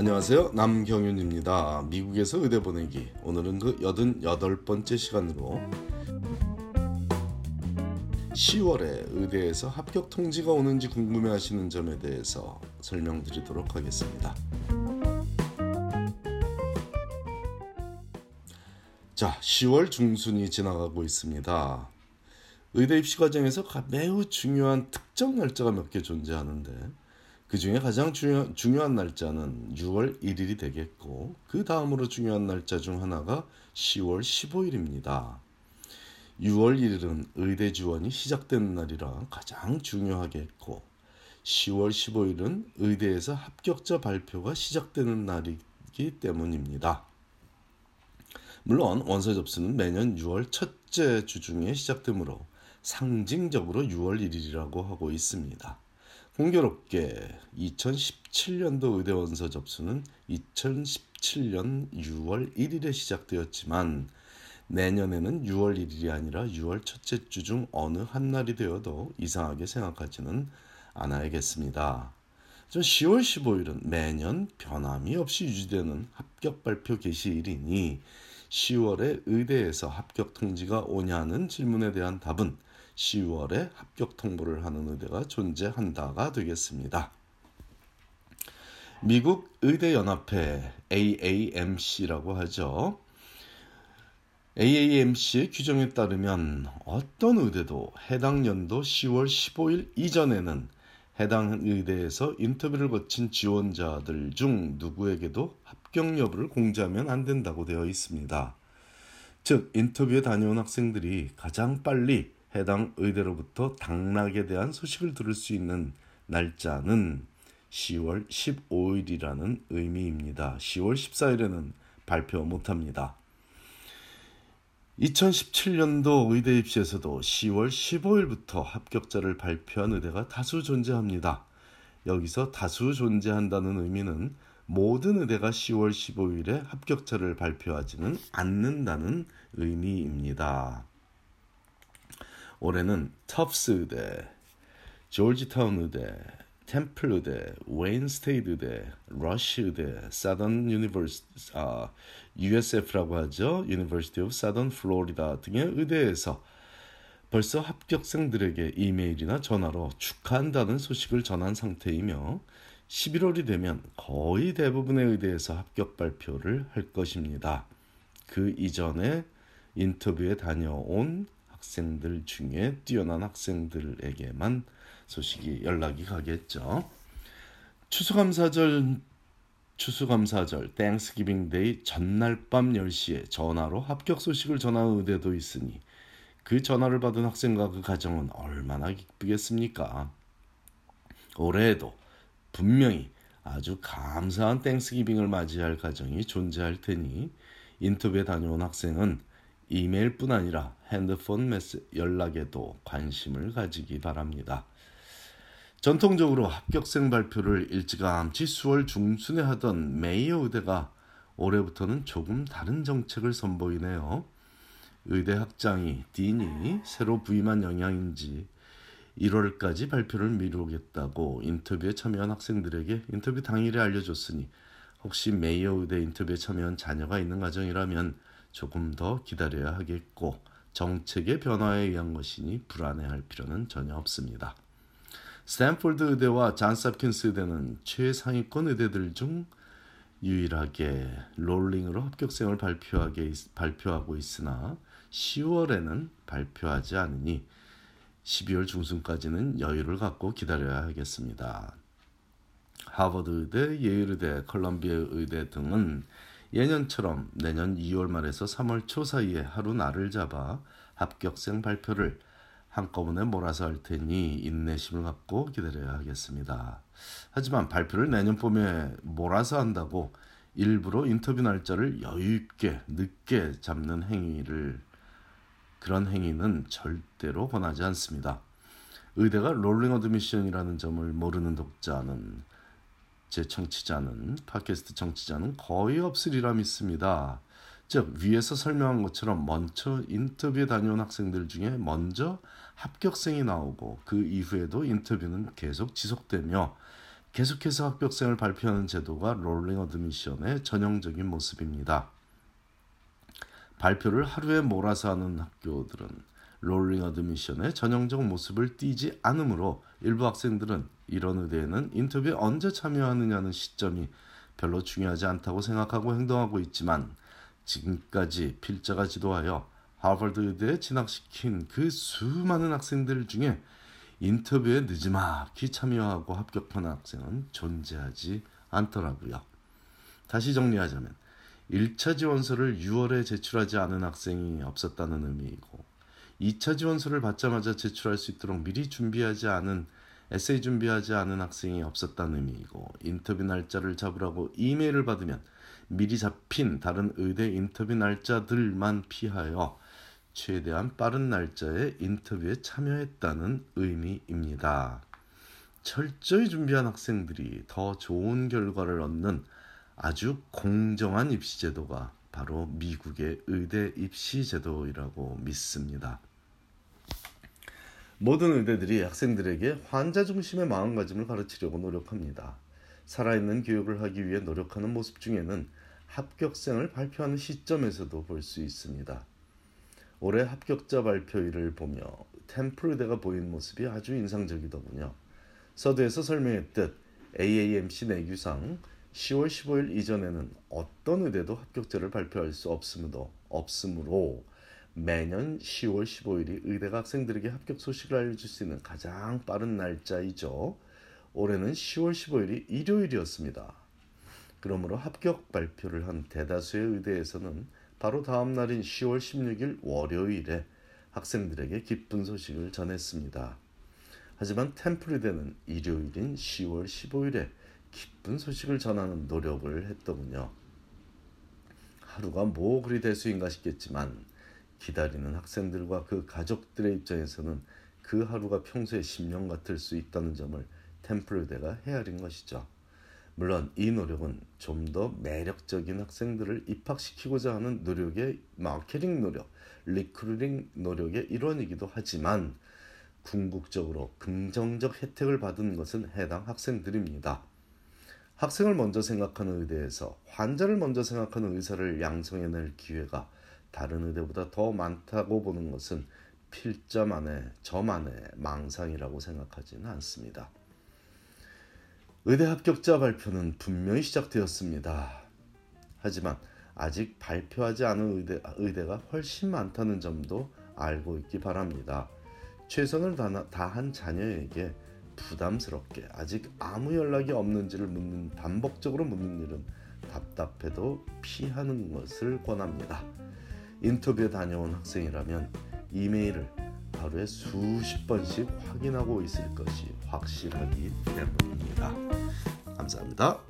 안녕하세요. 남경윤입니다. 미국에서 의대 보내기. 오늘은 그 88번째 시간으로 10월에 의대에서 합격 통지가 오는지 궁금해 하시는 점에 대해서 설명드리도록 하겠습니다. 자, 10월 중순이 지나가고 있습니다. 의대 입시 과정에서 매우 중요한 특정 날짜가 몇 개 존재하는데 그 중에 가장 중요, 중요한 날짜는 6월 1일이 되겠고 그 다음으로 중요한 날짜 중 하나가 10월 15일입니다. 6월 1일은 의대 지원이 시작되는 날이라 가장 중요하겠고 10월 15일은 의대에서 합격자 발표가 시작되는 날이기 때문입니다. 물론 원서 접수는 매년 6월 첫째 주 중에 시작되므로 상징적으로 6월 1일이라고 하고 있습니다. 공교롭게 2017년도 의대 원서 접수는 2017년 6월 1일에 시작되었지만 내년에는 6월 1일이 아니라 6월 첫째 주 중 어느 한 날이 되어도 이상하게 생각하지는 않아야겠습니다. 10월 15일은 매년 변함이 없이 유지되는 합격 발표 개시일이니 10월에 의대에서 합격 통지가 오냐는 질문에 대한 답은 10월에 합격 통보를 하는 의대가 존재한다가 되겠습니다. 미국 의대연합회 AAMC라고 하죠. AAMC의 규정에 따르면 어떤 의대도 해당 연도 10월 15일 이전에는 해당 의대에서 인터뷰를 거친 지원자들 중 누구에게도 합격 여부를 공지하면 안 된다고 되어 있습니다. 즉, 인터뷰에 다녀온 학생들이 가장 빨리 해당 의대로부터 당락에 대한 소식을 들을 수 있는 날짜는 10월 15일이라는 의미입니다. 10월 14일에는 발표 못합니다. 2017년도 의대 입시에서도 10월 15일부터 합격자를 발표한 의대가 다수 존재합니다. 여기서 다수 존재한다는 의미는 모든 의대가 10월 15일에 합격자를 발표하지는 않는다는 의미입니다. 올해는 터프스 의대, 조지타운 의대, 템플 의대, 웨인 스테이트 의대, 러시 의대, Southern Univers 아, USF라고 하죠. University of Southern Florida 등의 의대에서 벌써 합격생들에게 이메일이나 전화로 축하한다는 소식을 전한 상태이며 11월이 되면 거의 대부분의 의대에서 합격 발표를 할 것입니다. 그 이전에 인터뷰에 다녀온 학생들 중에 뛰어난 학생들에게만 소식이 연락이 가겠죠. 추수감사절 추수감사절 Thanksgiving Day 전날 밤 10시에 전화로 합격 소식을 전하는 의대도 있으니 그 전화를 받은 학생과 그 가정은 얼마나 기쁘겠습니까? 올해에도 분명히 아주 감사한 Thanksgiving을 맞이할 가정이 존재할 테니 인터뷰에 다녀온 학생은 이메일뿐 아니라 핸드폰 메시지 연락에도 관심을 가지기 바랍니다. 전통적으로 합격생 발표를 일찌감치 10월 중순에 하던 메이요 의대가 올해부터는 조금 다른 정책을 선보이네요. 의대 학장이 dean이 새로 부임한 영향인지 1월까지 발표를 미루겠다고 인터뷰에 참여한 학생들에게 인터뷰 당일에 알려줬으니 혹시 메이요 의대 인터뷰에 참여한 자녀가 있는 가정이라면 조금 더 기다려야 하겠고 정책의 변화에 의한 것이니 불안해할 필요는 전혀 없습니다. 스탠포드 의대와 잔스홉킨스 의대는 최상위권 의대들 중 유일하게 rolling으로 합격생을 발표하게, 발표하고 있으나 10월에는 발표하지 않으니 12월 중순까지는 여유를 갖고 기다려야 하겠습니다. 하버드 의대, 예일 의대, 컬럼비아 의대 등은 예년처럼 내년 2월 말에서 3월 초 사이에 하루 날을 잡아 합격생 발표를 한꺼번에 몰아서 할 테니 인내심을 갖고 기다려야 하겠습니다. 하지만 발표를 내년 봄에 몰아서 한다고 일부러 인터뷰 날짜를 여유 있게 늦게 잡는 행위를 그런 행위는 절대로 권하지 않습니다. 의대가 rolling admission이라는 점을 모르는 독자는 제 청취자는 팟캐스트 청취자는 거의 없으리라 믿습니다. 즉 위에서 설명한 것처럼 먼저 인터뷰에 다녀온 학생들 중에 먼저 합격생이 나오고 그 이후에도 인터뷰는 계속 지속되며 계속해서 합격생을 발표하는 제도가 rolling admission의 전형적인 모습입니다. 발표를 하루에 몰아서 하는 학교들은 rolling admission의 전형적 모습을 띠지 않으므로 일부 학생들은 이런 의대에는 인터뷰에 언제 참여하느냐는 시점이 별로 중요하지 않다고 생각하고 행동하고 있지만 지금까지 필자가 지도하여 하버드 의대에 진학시킨 그 수많은 학생들 중에 인터뷰에 늦지막히 참여하고 합격한 학생은 존재하지 않더라고요. 다시 정리하자면 1차 지원서를 6월에 제출하지 않은 학생이 없었다는 의미이고 2차 지원서를 받자마자 제출할 수 있도록 미리 준비하지 않은 에세이 준비하지 않은 학생이 없었다는 의미이고 인터뷰 날짜를 잡으라고 이메일을 받으면 미리 잡힌 다른 의대 인터뷰 날짜들만 피하여 최대한 빠른 날짜에 인터뷰에 참여했다는 의미입니다. 철저히 준비한 학생들이 더 좋은 결과를 얻는 아주 공정한 입시 제도가 바로 미국의 의대 입시 제도이라고 믿습니다. 모든 의대들이 학생들에게 환자 중심의 마음가짐을 가르치려고 노력합니다. 살아있는 교육을 하기 위해 노력하는 모습 중에는 합격생을 발표하는 시점에서도 볼 수 있습니다. 올해 합격자 발표일을 보며 템플대가 보인 모습이 아주 인상적이더군요. 서두에서 설명했듯 AAMC 내규상 10월 15일 이전에는 어떤 의대도 합격자를 발표할 수 없으므로, 없으므로 매년 10월 15일이 의대가 학생들에게 합격 소식을 알려줄 수 있는 가장 빠른 날짜이죠. 올해는 10월 15일이 일요일이었습니다. 그러므로 합격 발표를 한 대다수의 의대에서는 바로 다음 날인 10월 16일 월요일에 학생들에게 기쁜 소식을 전했습니다. 하지만 템플리대는 일요일인 10월 15일에 기쁜 소식을 전하는 노력을 했더군요. 하루가 뭐 그리 대수인가 싶겠지만 기다리는 학생들과 그 가족들의 입장에서는 그 하루가 평소의 10년 같을 수 있다는 점을 템플대가 헤아린 것이죠. 물론 이 노력은 좀 더 매력적인 학생들을 입학시키고자 하는 노력의 마케팅 노력, recruiting 노력의 일환이기도 하지만 궁극적으로 긍정적 혜택을 받은 것은 해당 학생들입니다. 학생을 먼저 생각하는 의대에서 환자를 먼저 생각하는 의사를 양성해낼 기회가 다른 의대보다 더 많다고 보는 것은 필자만의 저만의 망상이라고 생각하지는 않습니다. 의대 합격자 발표는 분명히 시작되었습니다. 하지만 아직 발표하지 않은 의대, 의대 가 훨씬 많다는 점도 알고 있기 바랍니다. 최선을 다한 자녀에게 부담스럽게 아직 아무 연락이 없는지를 묻는 반복적으로 묻는 일은 답답해도 피하는 것을 권합니다. 인터뷰에 다녀온 학생이라면 이메일을 하루에 수십 번씩 확인하고 있을 것이 확실하기 때문입니다. 감사합니다.